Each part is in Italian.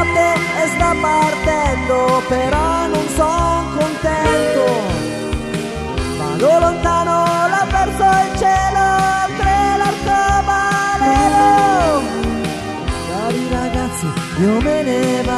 notte e sta partendo, però non son contento. Vado lontano, l'ha perso il cielo, oltre l'arcobaleno. Cari ragazzi, io me ne vado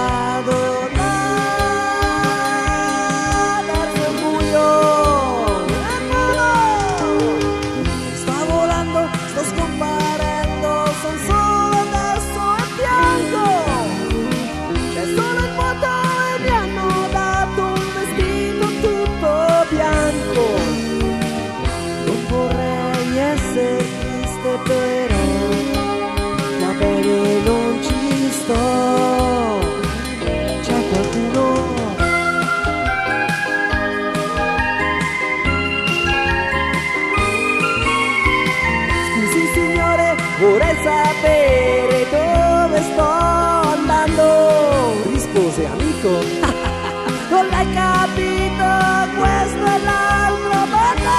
vorrei sapere dove sto andando. Rispose amico, non l'hai capito, questo è l'altro mondo.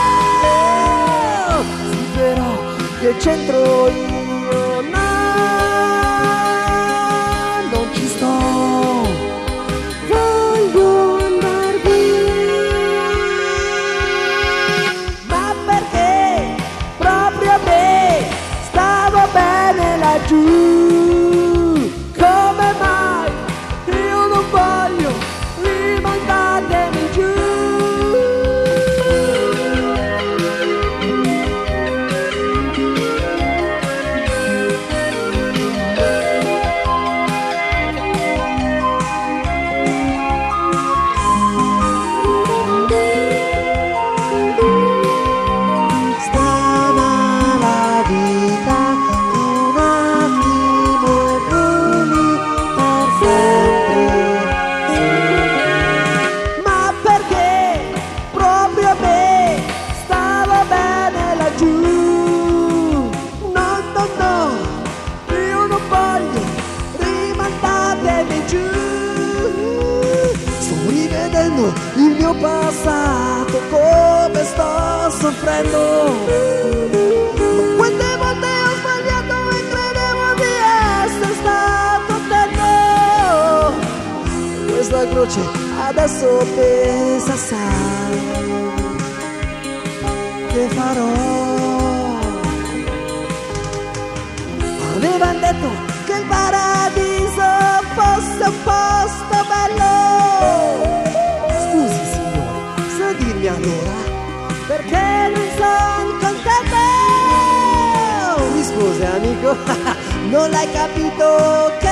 Sì però, che c'entro io? Rivedendo il mio passato, come sto soffrendo. Quante volte ho sbagliato e credevo di essere stato. Questa croce adesso pesa assai. Che farò? Avevano detto Rispose amico, non l'hai capito